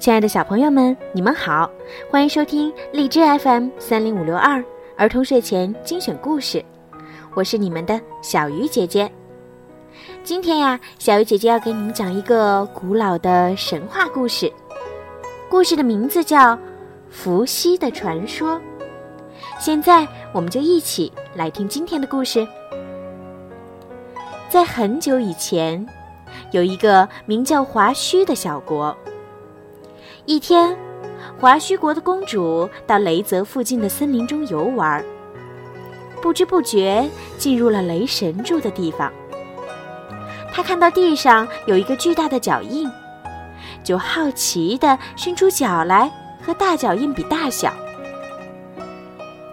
亲爱的小朋友们，你们好，欢迎收听荔枝 FM 三零五六二儿童睡前精选故事，我是你们的小鱼姐姐。今天呀，小鱼姐姐要给你们讲一个古老的神话故事，故事的名字叫《伏羲的传说》。现在，我们就一起来听今天的故事。在很久以前，有一个名叫华胥的小国。一天，华胥国的公主到雷泽附近的森林中游玩，不知不觉进入了雷神住的地方。她看到地上有一个巨大的脚印，就好奇地伸出脚来和大脚印比大小。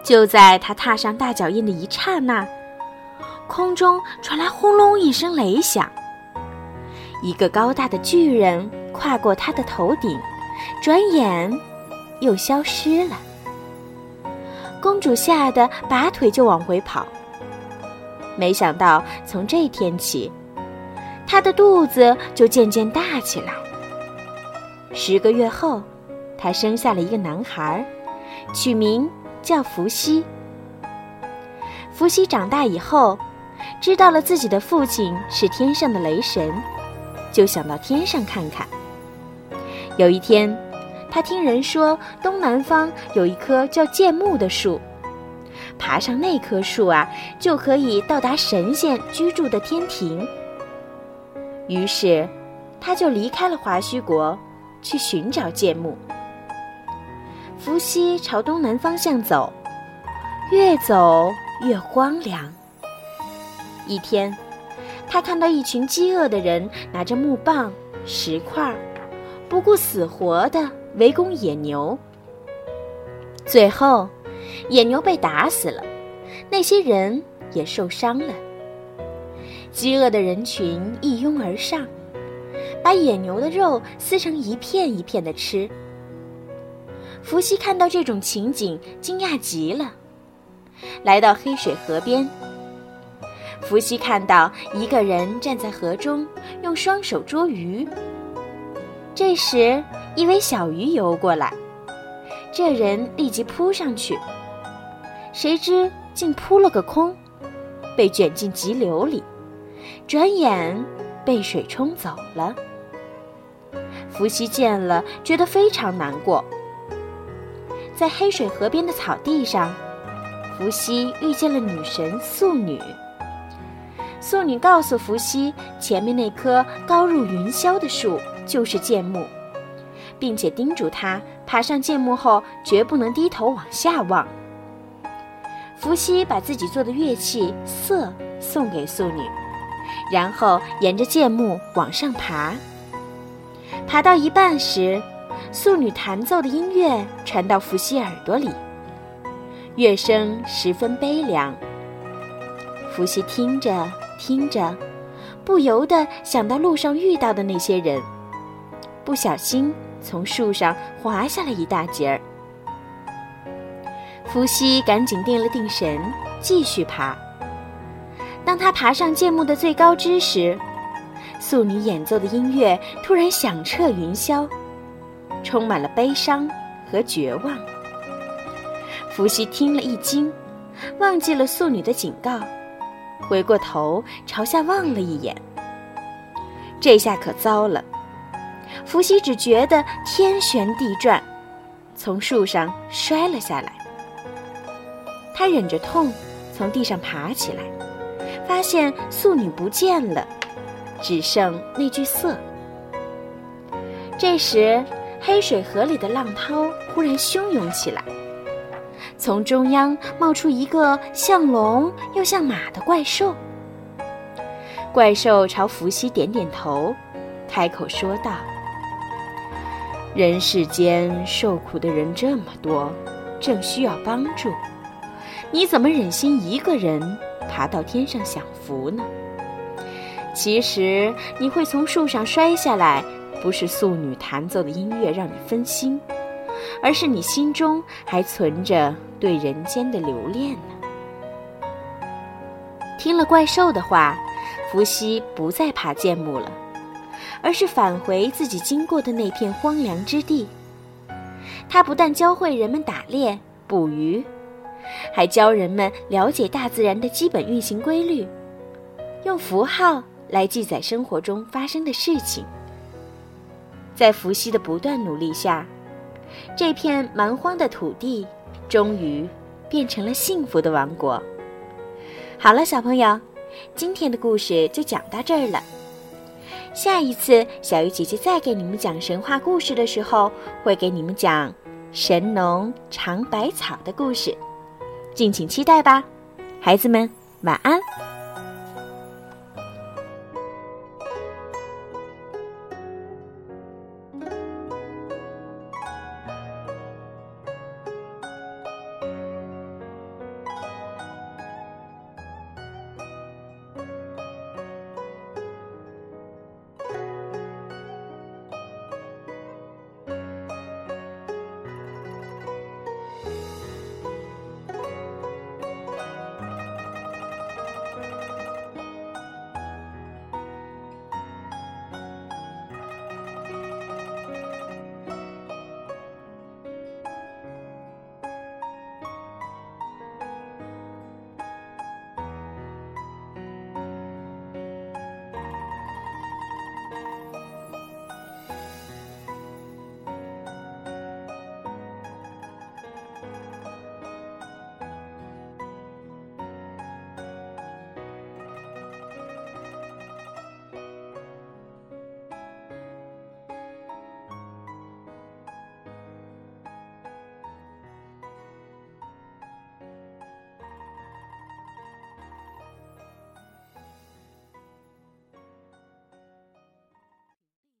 就在她踏上大脚印的一刹那，空中传来轰隆一声雷响，一个高大的巨人跨过他的头顶，转眼又消失了。公主吓得拔腿就往回跑。没想到从这天起，她的肚子就渐渐大起来。十个月后，她生下了一个男孩，取名叫伏羲。伏羲长大以后。知道了自己的父亲是天上的雷神，就想到天上看看。有一天，他听人说东南方有一棵叫剑木的树，爬上那棵树啊，就可以到达神仙居住的天庭。于是，他就离开了华胥国，去寻找剑木。伏羲朝东南方向走，越走越荒凉。一天，他看到一群饥饿的人拿着木棒、石块，不顾死活的围攻野牛。最后，野牛被打死了，那些人也受伤了。饥饿的人群一拥而上，把野牛的肉撕成一片一片的吃。伏羲看到这种情景，惊讶极了，来到黑水河边。伏羲看到一个人站在河中，用双手捉鱼。这时，一尾小鱼游过来，这人立即扑上去，谁知竟扑了个空，被卷进急流里，转眼被水冲走了。伏羲见了，觉得非常难过。在黑水河边的草地上，伏羲遇见了女神素女。素女告诉伏羲，前面那棵高入云霄的树就是剑木，并且叮嘱他爬上剑木后绝不能低头往下望。伏羲把自己做的乐器瑟送给素女，然后沿着剑木往上爬。爬到一半时，素女弹奏的音乐传到伏羲耳朵里，乐声十分悲凉。伏羲听着。听着，不由得想到路上遇到的那些人，不小心从树上滑下了一大截儿。伏羲赶紧定了定神，继续爬。当他爬上剑木的最高枝时，素女演奏的音乐突然响彻云霄，充满了悲伤和绝望。伏羲听了一惊，忘记了素女的警告。回过头朝下望了一眼，这下可糟了。伏羲只觉得天旋地转，从树上摔了下来。他忍着痛从地上爬起来，发现素女不见了，只剩那具瑟。这时，黑水河里的浪涛忽然汹涌起来。从中央冒出一个像龙又像马的怪兽。怪兽朝伏羲点点头，开口说道：“人世间受苦的人这么多，正需要帮助，你怎么忍心一个人爬到天上享福呢？其实你会从树上摔下来，不是素女弹奏的音乐让你分心。”而是你心中还存着对人间的留恋呢。听了怪兽的话，伏羲不再爬剑木了，而是返回自己经过的那片荒凉之地。他不但教会人们打猎、捕鱼，还教人们了解大自然的基本运行规律，用符号来记载生活中发生的事情。在伏羲的不断努力下，这片蛮荒的土地终于变成了幸福的王国。好了，小朋友，今天的故事就讲到这儿了。下一次，小鱼姐姐再给你们讲神话故事的时候，会给你们讲神农尝百草的故事，敬请期待吧。孩子们，晚安。